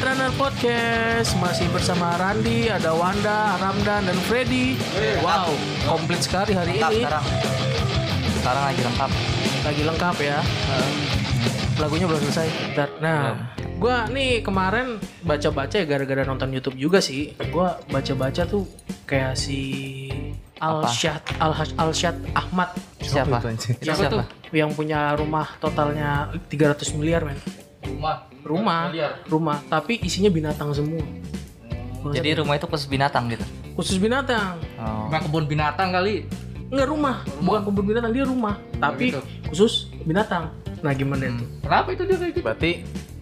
Netrunner Podcast masih bersama Randi, ada Wanda, Ramdan, dan Freddy. Wow, komplit sekali hari lengkap ini. sekarang sekarang lagi lengkap Lagi lengkap ya. Lagunya belum selesai. Nah, gua nih kemarin baca-baca ya gara-gara nonton YouTube juga sih. Gua baca-baca tuh kayak si Al Syad Al Al Syad Ahmad siapa Siapa siapa tuh? Yang punya rumah totalnya 300 miliar men. Rumah Rumah, rumah, tapi isinya binatang semua. jadi rumah itu khusus binatang gitu Khusus binatang. oh. rumah kebun binatang kali Enggak rumah, bukan kebun binatang dia rumah, tapi gitu. khusus binatang. Nah, gimana itu? kenapa itu dia kayak gitu Berarti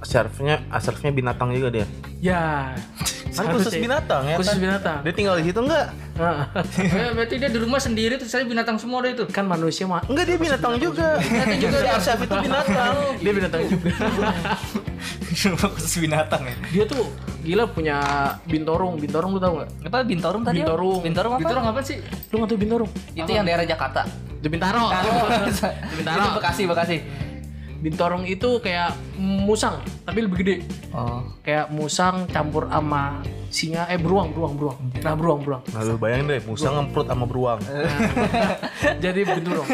serve-nya serve-nya binatang juga dia. Ya. Kan khusus seharusnya- binatang ya Khusus kan? binatang. Dia tinggal di situ enggak? Nah, Ya, berarti dia di rumah sendiri terus saya binatang semua deh itu kan manusia mah Enggak dia binatang juga. Binatang juga si Asyaf itu binatang. dia binatang juga. rumah khusus binatang ya dia tuh gila punya bintorong. Bintorong lu tau nggak? apa bintorong tadi Bintorong. bintorong apa itu orang apa sih Lu nggak tahu bintorong? itu yang daerah Jakarta Itu bintaro. Bintaro. itu Bekasi Bekasi Bintorong itu kayak musang, tapi lebih gede. oh Kayak musang campur sama singa eh beruang, beruang, beruang. Nah, beruang, beruang. Nah lu bayangin deh, musang ngemprut sama beruang. Jadi binturong.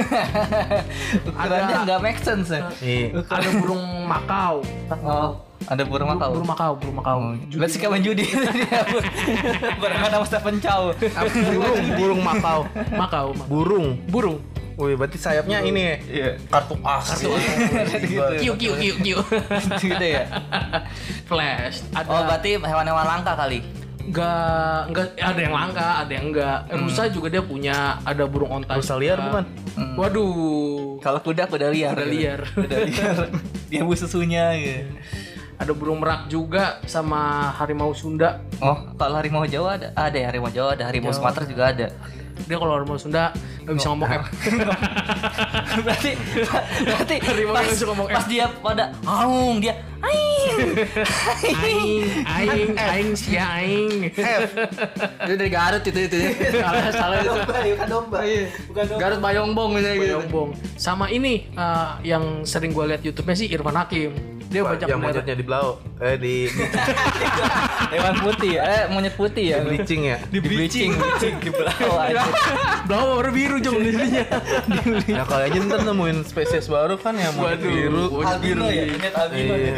ukurannya nggak make sense ya Iya. ada burung makau oh ada burung makau burung makau burung makau Berarti kawan judi Barengan sama Stephen Chow Burung, burung makau. makau ma- Burung. burung Wih, berarti sayapnya ini. Ya. Iya. Kartu as. Kartu kiu kiu kiu kiu. Gitu ya. Flash. Ada. Oh berarti hewan-hewan langka kali? Enggak enggak ada yang langka ada yang enggak rusa juga dia punya ada burung onta Rusa juga. liar bukan? waduh. Kalau kuda kuda liar. Kuda liar. Kuda liar. Dia bu susunya gitu ada burung merak juga sama harimau Sunda. Oh, kalau harimau Jawa ada, ada ya. Harimau Jawa, ada harimau Sumatera juga ada. Dia kalau harimau Sunda nggak bisa ngomong M berarti, berarti pas, yang suka ngomong pas dia pada aung dia, aing, aing aing aing si aing. Itu dari Garut itu itu salah salah itu. Bukan domba, bukan Garut Bayongbong misalnya gitu. Boyongbong. Sama ini eh, yang sering gue lihat YouTube-nya sih Irfan Hakim. Dia banyak Yang monyetnya di belau. Eh di di, Hewan putih, eh monyet putih ya. di bleaching ya. Di bleaching, bleaching di belau aja. Belau baru biru jong dirinya. Ya kali aja ntar nemuin spesies baru kan ya monyet biru. Albino ya, monyet albino. Iya.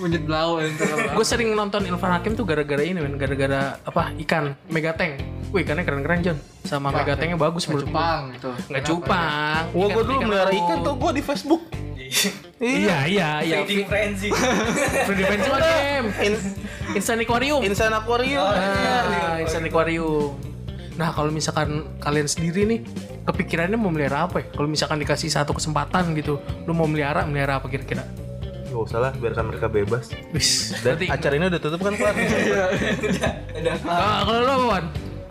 Monyet blau itu gue sering nonton Irfan Hakim tuh gara-gara ini men, gara-gara apa ikan megateng. Wih ikannya keren-keren John. Sama megatengnya bagus menurut gue. Cupang gitu Nggak cupang. Wah, gue dulu melihara ikan tuh gue di Facebook. Iya iya iya. frenzy. Free Defense mah game. In- Instant Aquarium. Insan Aquarium. Nah, Instant Aquarium. Nah, kalau misalkan kalian sendiri nih kepikirannya mau melihara apa ya? Kalau misalkan dikasih satu kesempatan gitu, lu mau melihara, melihara apa kira-kira? Gak usah lah, biarkan mereka bebas. Wis, Dan berarti acara ini udah tutup kan kelar. Ah, kalau lu apa?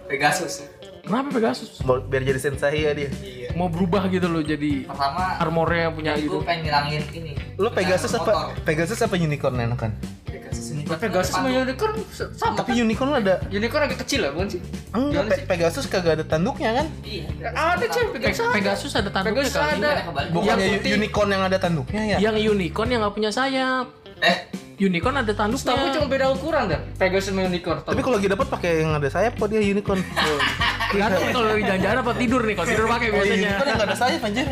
Pegasus. Kenapa Pegasus? Mau- Biar jadi sensei ya dia. Mau berubah gitu loh jadi Pertama, armornya punya gue gitu. pengen ngilangin ini. Lu Pegasus apa? Pegasus apa unicorn enakan? Pegasus Pegasus sama unicorn sama Tapi unicorn ada unicorn agak kecil lah bukan sih enggak Pe- Pegasus kagak ada tanduknya kan? Iya. ada cuy Pegasus Pe- Pegasus ada tanduknya Pegasus ada Bukannya unicorn yang ada tanduknya ya? Yang unicorn yang nggak punya sayap. Eh, Unicorn ada tanduknya. Tapi cuma beda ukuran dah Pegasus sama unicorn Tapi kalau lagi dapat pakai yang ada sayap kok dia unicorn. Tergantung nih kalau lagi jalan-jalan apa tidur nih. Kalau tidur pakai Oh, biasanya. unicorn yang nggak ada sayap anjir.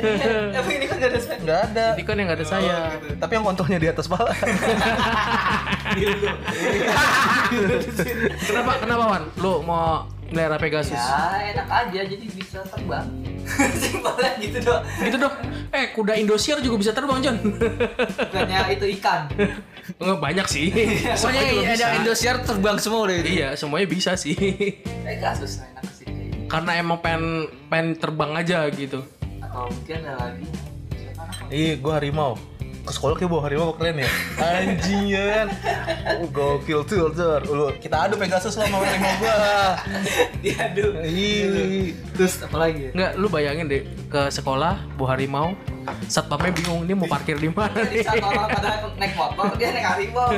tapi ini kan gak ada saya. Enggak ada. Unicorn yang nggak ada sayap. Tapi yang kontrolnya di atas pala. Kenapa kenapa Wan? Lu mau melihara Pegasus? Ya enak aja jadi bisa terbang. Simpelnya gitu dong. Gitu dong. Eh, kuda Indosiar juga bisa terbang, John. Bukannya itu ikan. Enggak banyak sih. Pokoknya Semuanya juga ada bisa. Indosiar terbang semua udah itu Iya, semuanya bisa sih. Pegasus nah, enak sih. Karena emang pengen pengen terbang aja gitu. Atau mungkin ada lagi. Ih, gua harimau. Ke sekolah kayak bawa harimau keren ya. Anjing ya kan. Oh, gokil tuh, tuh. Lu kita adu Pegasus lah sama harimau gua. Diadu. Ih. Terus apa lagi? Enggak, lu bayangin deh ke sekolah bawa harimau, satpamnya bingung ini mau parkir di mana nih. Di saat orang pada naik motor dia naik harimau.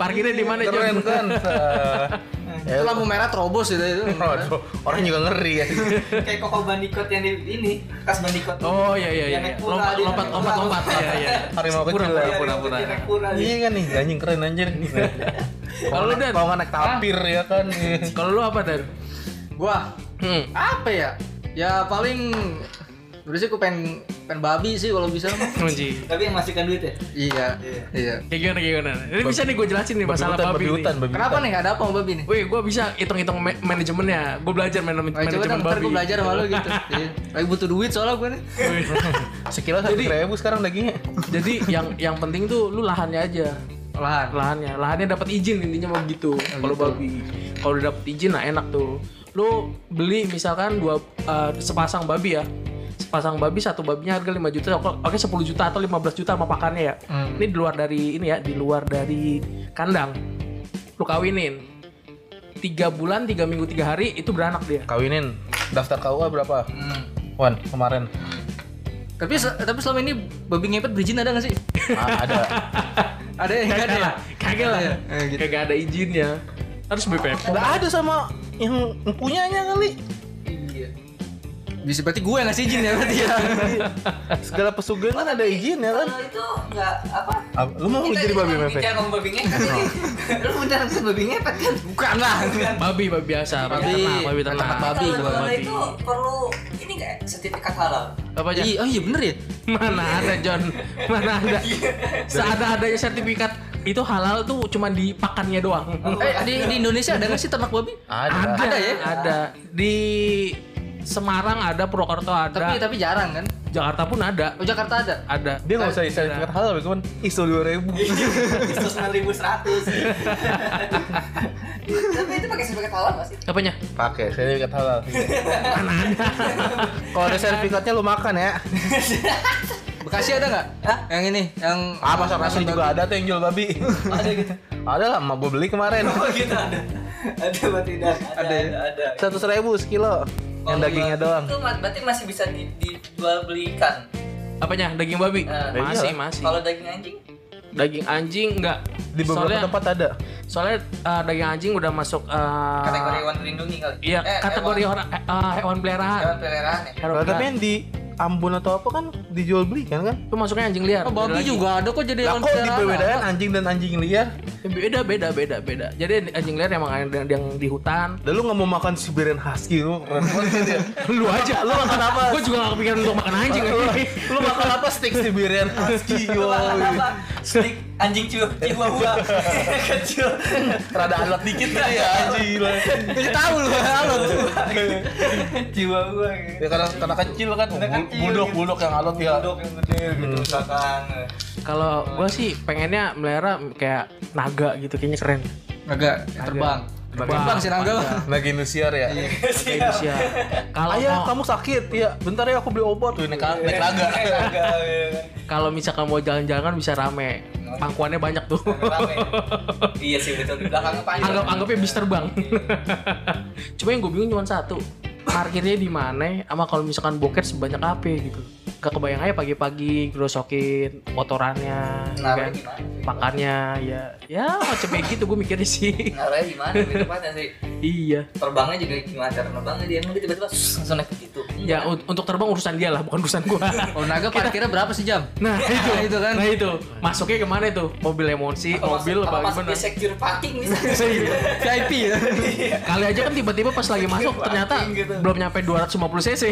Parkirnya di mana? Keren kan? itu lampu merah terobos itu itu Waduh, orang juga ngeri ya. Kayak koko bandikot yang di ini, kas bandikot. Oh iya iya iya. Lompat lompat lompat lompat. Iya iya. Harimau kecil ya. pura, pura. Iya kan nih, anjing keren anjir. Kalau lu dan Kalau nggak naik tapir ya kan. kalau lu apa dan? Gua Hmm. apa ya? Ya paling Udah sih gue pengen pengen babi sih kalau bisa. Tapi yang masihkan duit ya? iya. Iya. Kayak gimana kayak gimana? Ini bisa nih gue jelasin nih masalah Babi babi. hutan, babi babi Kenapa nih ada apa sama babi nih? Wih, gue bisa hitung-hitung ma- manajemennya. Gue belajar man- Ayo coba manajemen dong, ntar babi. gue belajar sama lo gitu. Iya. Lagi butuh duit soalnya gue nih. Sekilo satu ribu sekarang dagingnya. Jadi yang yang penting tuh lu lahannya aja. Olahan. Lahannya, lahannya dapat izin intinya mau gitu. Kalau babi, kalau udah dapat izin nah enak tuh. Lu beli misalkan dua eh, sepasang babi ya. Sepasang babi satu babinya harga 5 juta, oke oke 10 juta atau 15 juta sama pakannya ya. Hmm. Ini di luar dari ini ya, di luar dari kandang. Lu kawinin. Tiga bulan, tiga minggu, tiga hari itu beranak dia. Kawinin. Daftar KUA berapa? Hmm. Wan, kemarin. Tapi tapi selama ini babi ngepet berizin ada gak sih? Ah, ada. Ada yang Kagak ada ya? lah, kagak lah. Eh, gitu. Kagak ada izinnya. Harus BPOM. Nggak ada sama yang punyanya kali. Iya. Bisa berarti gue yang ngasih izin ya berarti ya. Segala pesugihan kan ada izin ya kan? Kalau itu nggak apa? Lu mau jadi babi mepet? Bicara ngomong babi ngepet ini. Lu beneran ke babi ngepet kan? Bukan lah. Babi, babi biasa, babi, Babi, ternak, babi ternak. ternak babi itu perlu ini nggak ya? sertifikat halal? Apa aja? Iya, oh iya bener ya. Mana ada John? Mana ada? Seada adanya sertifikat itu halal tuh cuma di pakannya doang. Eh di, di Indonesia ada gak sih ternak babi? Ada. Ada ya? Ada. Di Semarang ada, Purwokerto ada, Tapi tapi jarang kan? Jakarta pun ada. Oh Jakarta ada. Ada. Dia nggak usah sertifikat halal, cuman ISO 2000. Itu sembilan ribu seratus. Tapi itu pakai sertifikat halal nggak sih? Apanya? Pakai sertifikat halal. Mana ada? Kalau ada sertifikatnya lu makan ya. Bekasi ada nggak? Hah? Yang ini, yang Ah, pasar asli juga ada tuh yang jual babi. Ada gitu. ada lah, gua beli kemarin. Oh gitu ada. Ada berarti ada. Ada Ada ya? ada. ada. Seratus ribu sekilo. Yang dagingnya doang. Itu berarti masih bisa di- dijual belikan. Apanya? Daging babi? Eh, masih, iya. masih. Kalau daging anjing? Daging anjing enggak. Di beberapa soalnya, tempat ada. Soalnya eh, daging anjing udah masuk eh, Kategori hewan terlindungi kali. Iya, Eh, kategori hewan, peliharaan. hewan peliharaan ya. Hewan Kalau tapi peliharaan. yang di Ambon atau apa kan dijual beli kan kan? itu masuknya anjing liar. Oh, beda babi lagi. juga ada kok jadi Lah hewan kok dibedain anjing dan anjing liar? Ya, Beda, beda, beda, beda. Jadi anjing liar emang ada yang di hutan. Dan lu nggak mau makan Siberian Husky lu keren banget dia. Lu aja, Lu makan apa? Gue juga gak kepikiran untuk makan anjing. lu, lu makan apa steak Siberian Husky? Lu makan apa? Steak anjing ciu chihuahua kecil. Rada alat dikit gitu ya anjing. Jadi tahu lu halo. Chihuahua. Ya karena karena kecil kan. Karena kecil, Bulldog bulldog yang alot ya. Dok yang gede gitu misalkan. Kalau gue sih pengennya melihara kayak naga gitu, kayaknya keren. Agak terbang. Terbang sih naga mah. Lagi nusiar ya. Indonesia. Kalau Ayah, kamu sakit. Ya, bentar ya aku beli obat tuh naik naik naga. Naga. iya. kalau misalkan mau jalan-jalan kan bisa rame. Pangkuannya banyak tuh. Rame. Iya sih betul di belakangnya panjang. Anggap anggapnya bis terbang. Cuma yang gue bingung cuma satu. Parkirnya di mana? Sama kalau misalkan boker sebanyak apa gitu. Gak kebayang aja pagi-pagi gerosokin motorannya, ya kan? gimana? makannya ya ya macam kayak gitu gue mikirnya sih Naruhnya gimana tempatnya sih? iya Terbangnya juga gimana cara terbangnya dia emang tiba-tiba langsung naik ke situ. Ya un- untuk terbang urusan dia lah bukan urusan gua Oh naga parkirnya berapa sejam? nah itu Nah, itu kan. nah itu masuknya ke mana itu mobil emosi Atau mobil masuk- apa masuk gimana di secure parking bisa. VIP ya. kali aja kan tiba-tiba pas lagi masuk ternyata gitu. belum nyampe 250 cc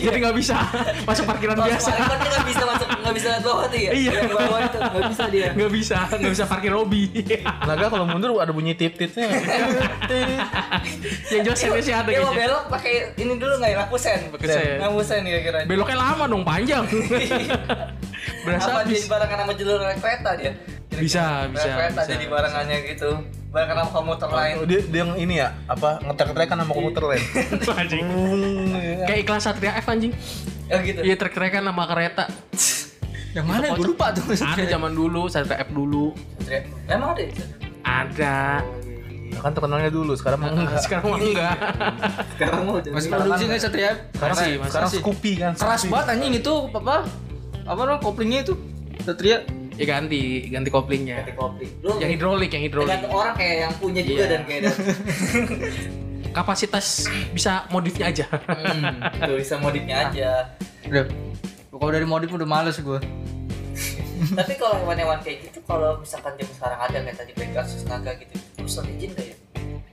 jadi nggak bisa masuk parkiran biasa dia nggak bisa masuk, nggak bisa lihat bawah tuh ya. Iya. Yang bawah itu nggak bisa dia. nggak bisa nggak bisa parkir lobby Naga kalau mundur ada bunyi tip-tipnya. yang jelas ini sih ada Dia mau kayaknya belok pakai ini dulu nggak ya? Lampu sen. Pakai sen. Lampu sen kira-kira. beloknya lama dong panjang berasa Apa habis jadi barengan sama jalur kereta dia? Kira-kira. Bisa, bisa, Kereta bisa. jadi barengannya gitu. Barengan sama komuter lain. Oh, dia, dia yang ini ya, apa ngetrek-trekan sama komuter lain. anjing Hmm, ya. kayak iklan Satria F anjing Oh gitu. iya trek-trekan sama kereta Yang mana? Gue lupa tuh. ada zaman dulu Satria F dulu Satria. Emang ada ya? ada Ya kan terkenalnya dulu, sekarang mah enggak. sekarang mah enggak Sekarang mau jadi. Masih produksi nggak Satria? Sekarang, Masih, masih. sekarang Scoopy kan. Keras banget anjing itu apa? Apa namanya koplingnya itu? Satria. ya ganti ganti koplingnya Ganti kopi. Lu yang hidrolik yang hidrolik tergantung orang kayak yang punya juga Iya. dan kayak dan. kapasitas bisa modifnya aja Hmm, tuh bisa modifnya aja. Udah. Kalau dari modif udah males gue. Tapi kalau hewan-hewan kayak gitu, kalau misalkan zaman sekarang ada kayak tadi Pegasus naga gitu, surat izin nggak ya?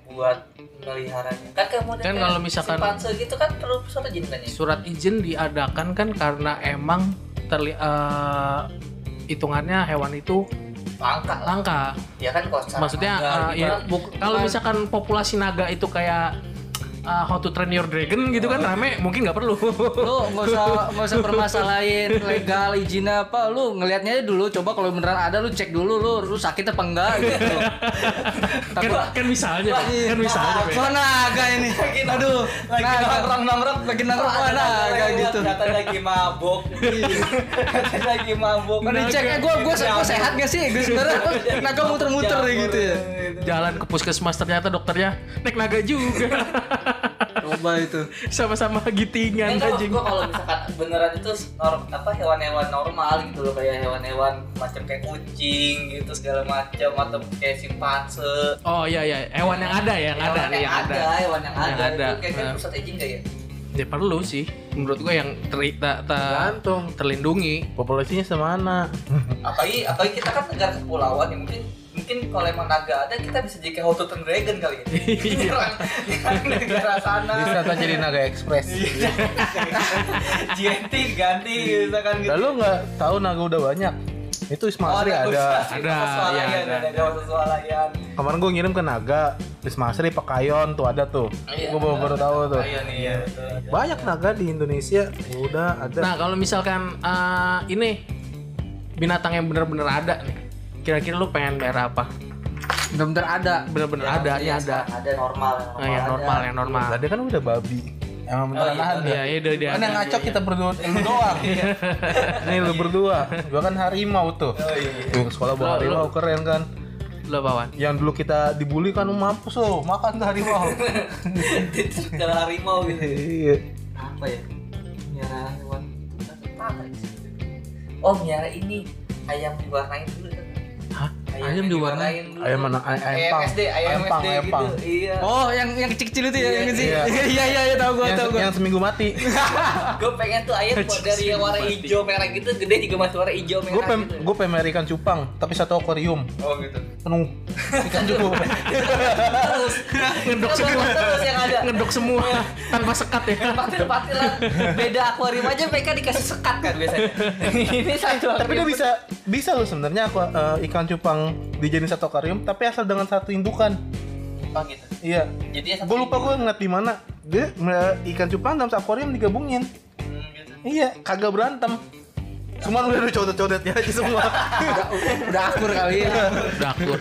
Buat meliharanya kan kayak model Kan kalau misalkan- simpanse gitu kan perlu surat izin kan ya? Surat izin diadakan kan karena emang terli eh, hitungannya hewan itu langka. langka. ya kan kalau Maksudnya naga gitu ya kalau misalkan populasi naga itu kayak eh, How to Train Your Dragon gitu kan rame mungkin nggak perlu. lu nggak usah nggak usah permasalahin legal izin apa lu ngelihatnya aja dulu coba kalau beneran ada lu cek dulu lu lu sakit apa enggak gitu. Kan, kan misalnya, kan misalnya. Ben. Wah naga ini. Aduh lagi nongkrong nongkrong lagi nongkrong wah naga gitu. kata lagi mabuk. Kata lagi mabuk. Mana dicek eh gua gua gua sehat gak sih? Gue sebenarnya naga muter-muter gitu ya. Jalan ke puskesmas ternyata dokternya naik naga juga. Coba itu Sama-sama gitingan anjing. gua kalau misalkan beneran itu nor- apa hewan-hewan normal gitu loh kayak hewan-hewan macam kayak kucing gitu segala macam atau kayak simpanse Oh iya iya, hewan yang ada ya, yang ada, hewan yang yang ada, ada. hewan yang Yang ada, ada. itu kayak Nah. pusat izin nggak ya Ya perlu sih. Menurut gue yang teri, ta- ta- terlindungi. Populasinya semana. apalagi apalagi kita kan negara kepulauan ya mungkin mungkin kalau emang naga ada kita bisa jadi kayak Dragon kali ya Nyerang nyerang negara sana Bisa tuh jadi naga ekspres. GNT ganti misalkan gitu Dan lu nggak tahu naga udah banyak. Itu Wisma Asri ada ada. Ada, iya, ada. ada Kemarin gue ngirim ke naga Wisma Asri Pekayon tuh ada tuh. Iya. Gue baru baru tahu tuh. Ya betul. Banyak naga di Indonesia udah ada. Nah kalau misalkan eh, ini binatang yang bener-bener ada nih, kira-kira lu pengen daerah apa? bener-bener ada Bener-bener ada, ini Iya, ada. ada normal Nah, yang normal, yang normal. Tadi kan udah babi. Emang beneran iya, ada. Iya, iya, dia. Kan yang ngacok kita berdua, lu doang. Nih lu berdua. Gua kan harimau tuh. Tuh ke sekolah bawa Lo- harimau keren kan. Lo bawan. Yang dulu kita dibully kan mampus lo, makan tuh harimau. Kalau harimau gitu Iya. apa ya miara hewan apa sih oh miara ini ayam diwarnain dulu? Ayam, Ayam diwarnain? Ayam mana? Ay- ayam ayam pang. SD ayam, Ayam pang, SD ayam gitu pang. iya oh yang yang kecil-kecil itu ya yang kecil Iya. iya iya iya tahu gua Yang, tahu gua yang seminggu mati. gue pengen tuh ayam buat dari yang warna hijau merah gitu gede juga masih warna hijau merah Gue pem, gitu gue pengen ikan cupang, tapi satu akuarium oh gitu penuh ikan cupang. terus Ngedok semua. terus yang ada Ngedok semua tanpa sekat ya. pasti pasti lah beda akuarium aja mereka dikasih sekat kan biasanya ini satu tapi dia bisa bisa loh sebenarnya aku eh, ikan cupang dijadiin satu akuarium, tapi asal dengan satu indukan. oh gitu Iya. jadi ya Gue lupa gue ngeliat di mana. Dia ikan cupang dalam satu akuarium digabungin. Hmm, gitu. Iya, kagak berantem. Cuman udah codet-codetnya aja semua. udah, udah akur kali ya Udah akur.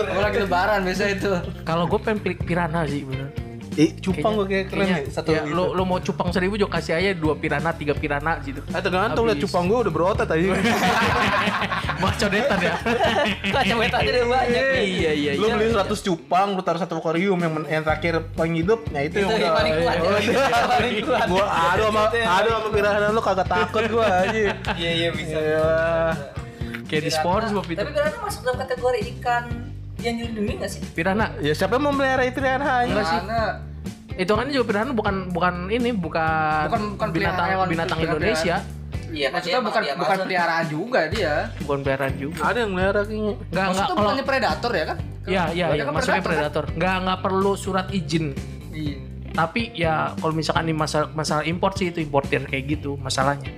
apalagi lebaran biasa itu Kalau gue pengen pilih piranha sih bener. Ih, cupang gue kayak keren Kayaknya, nih. Satu ya, gitu. lo, lo mau cupang seribu juga kasih aja dua piranha, tiga piranha gitu. Ah, tergantung liat Habis. cupang gue udah berotot tadi. Wah codetan ya. Itu aja udah banyak iya iya lu iya. beli 100 cupang, lu taruh satu akuarium yang, yang terakhir paling hidup, nah itu, Itu yang yang udah. paling kuat ya. Oh, iya. Paling kuat. gua aduh sama aduh sama piranha lu kagak takut gua aja. iya iya bisa Iya. Kayak di SpongeBob itu. tapi piranha masuk dalam kategori ikan yang dilindungi nggak sih Piranha. Ya siapa yang mau melihara piranha Enggak sih. karena Hitungannya juga piranha bukan bukan ini bukan Bukan- bukan binatang hewan, binatang Indonesia, iya kan maksudnya dia bukan bukan peliharaan juga dia bukan peliharaan juga. Ada yang melihara kayaknya. Enggak enggak maksudnya kalau bukannya predator ya kan ya ya Berarti ya kan maksudnya kan? predator. Enggak enggak perlu surat izin. iya Tapi ya kalau misalkan ini masalah masalah import sih itu importir kayak gitu masalahnya.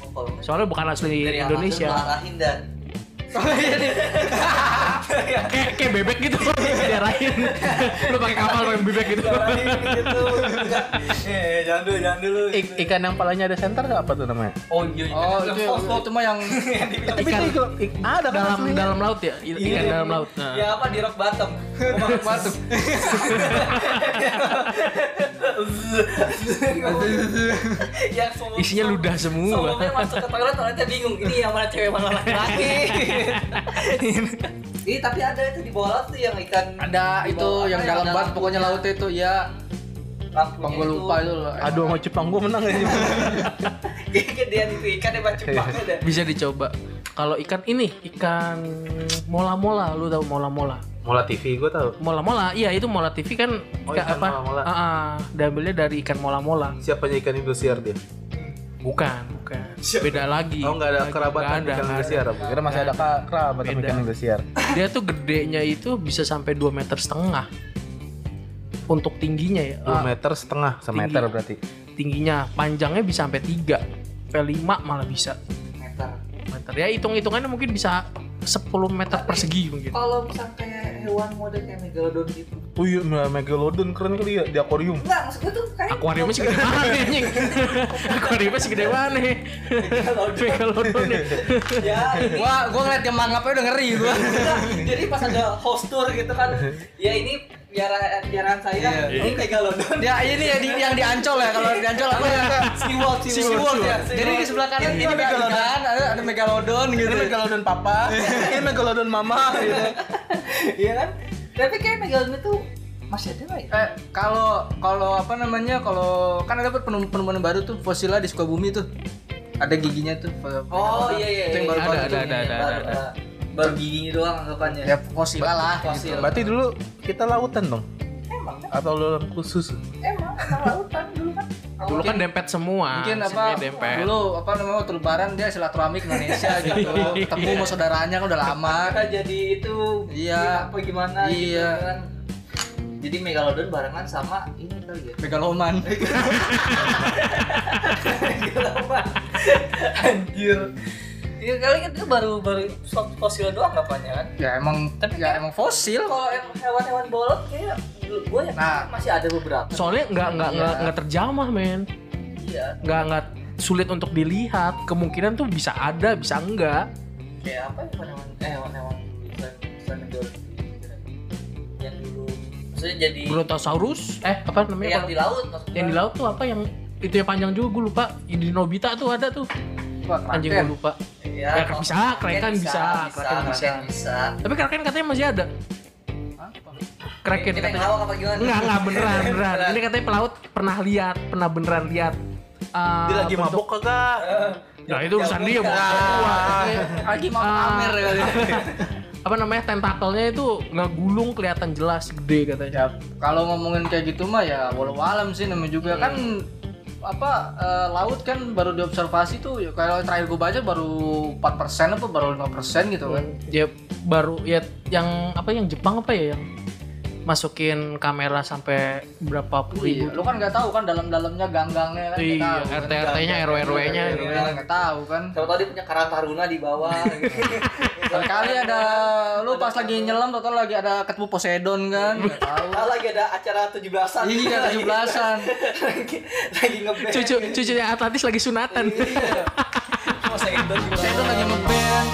Oh, kalau Soalnya bukan asli dari Indonesia. Dan iya kayak kayak bebek gitu diarahin. Lu pakai kapal pakai bebek gitu. gitu eh jangan dulu jangan dulu Ik- ikan yang palanya ada senter nggak apa tuh namanya? oh iya iya. oh itu itu mah yang Tapi Ikan- itu ik- ik- ada kan dalam dalam laut ya ikan dalam laut. Nah. ya apa di rock bottom batu yang semua Isinya ludah semua. Sebelumnya masuk ke toilet toiletnya bingung ini yang mana cewek mana laki-laki. Ini tapi ada itu di bawah laut tuh yang ikan ada itu bawah yang dalam banget pokoknya lautnya itu ya bang gue itu. lupa itu loh Aduh sama cupang gua menang aja. Gedean itu ikan baca banget ada. Bisa dicoba. Kalau ikan ini ikan mola-mola, lu tahu mola-mola? Mola TV gua tahu. Mola-mola, iya itu mola TV kan Oh, ikan apa? mola-mola. Ah, ah, diambilnya dari ikan mola-mola. Siapanya ikan Indosiar dia? Bukan, bukan. Beda lagi. Oh nggak ada kerabat Nggak ada, Indosiar. kira masih ada kerabat Beda. Michael Indosiar. Dia tuh gedenya itu bisa sampai 2 meter setengah. Untuk tingginya ya. 2 Ah, meter setengah semeter tinggi. berarti. tingginya, panjangnya bisa sampai 3. Sampai 5 malah bisa meter meter. Ya hitung-hitungannya mungkin bisa 10 meter persegi mungkin. kalau misalnya kayak hewan model kayak megalodon gitu Oh iya Megalodon keren kali ya di akuarium. enggak maksud gue tuh kayak Akuariumnya segede mana nih anjing? Akuariumnya segede mana nih? Megalodon ya. ya ini Gua gua ngeliat dia mangapnya udah ngeri gua. jadi pas ada host tour gitu kan ya ini piaraan piaraan saya. Ini megalodon Ya ini ya di, yang di Ancol ya kalau di Ancol apa ya? SeaWorld Sea World ya. Jadi di sebelah kanan Ini Megalodon. ikan, ada, ada megalodon gitu. Ini Megalodon papa, ini Megalodon mama gitu. iya kan? Tapi kayak megalodon itu masih ada nggak ya Eh kalau kalau apa namanya kalau kan ada penemu- penemuan baru tuh fosilnya di Sukabumi tuh. Ada giginya tuh. oh iya iya Itu yang iya, baru iya, ada, ada, ada, ada, eh, baru giginya doang anggapannya Ya fosil lah. Fosil. gitu. Berarti dulu kita lautan dong emang kan atau dalam khusus? emang emang lautan dulu kan Dulu kan dempet semua. Mungkin apa dempet. dulu apa namanya waktu lebaran dia silaturahmi ke Indonesia gitu. Ketemu sama saudaranya kan udah lama. kita jadi itu Iya. apa gimana Iya. gitu kan jadi megalodon barengan sama ini kali ya Megaloman. Megaloman anjir Iya kali kan itu baru baru fosil doang apanya kan ya emang Tapi ya kan- emang fosil. kalau hewan-hewan bolot kayak gue ya Nah. masih ada beberapa Soalnya nggak nggak nggak Iya. nggak terjamah men. iya Nggak nggak sulit untuk dilihat. Kemungkinan tuh bisa ada, bisa enggak. kayak apa ya hewan-hewan eh hewan-hewan selain yang dulu maksudnya jadi Brontosaurus, eh apa namanya? yang di laut maksudnya Yang di laut tuh apa yang itu yang panjang juga gue lupa. Di Nobita tuh ada tuh. Wah, Anjing gue lupa. ya, Kraken bisa, kraken bisa, kraken bisa. bisa Tapi Kraken katanya masih ada. Apa? Kraken kita katanya. ngelawak apa gimana Enggak, enggak beneran, beneran. Ini katanya pelaut pernah lihat, pernah beneran lihat. eh, Dia lagi bentuk- mabok kagak? Nah, itu urusan dia bukan gua. Lagi mau Ah. pamer kali. Apa namanya? Tentakelnya itu ngegulung kelihatan jelas gede katanya. Ya kalau ngomongin kayak gitu mah ya walau alam sih namanya juga kan apa eh, laut kan baru diobservasi tuh ya, kalau terakhir gue baca baru 4% apa baru 5% gitu kan. Ya baru ya yang apa yang Jepang apa ya yang masukin kamera sampai berapa puluh. Iya, lu kan nggak tahu kan dalam-dalamnya gang-gangnya kan iya, tahu, RT RT-nya, kan. RW-RW-nya, iya, nggak tahu kan. kalau tadi punya karang taruna di bawah gitu. Kali ada lu pas lagi nyelam total lagi ada ketemu Poseidon kan, nggak iya. tahu. lagi ada acara tujuh belasan Iya, 17-an. lagi lagi ngeband. Cucu cucunya Atlantis lagi sunatan. Iya. Poseidon juga. Lagi ngeband.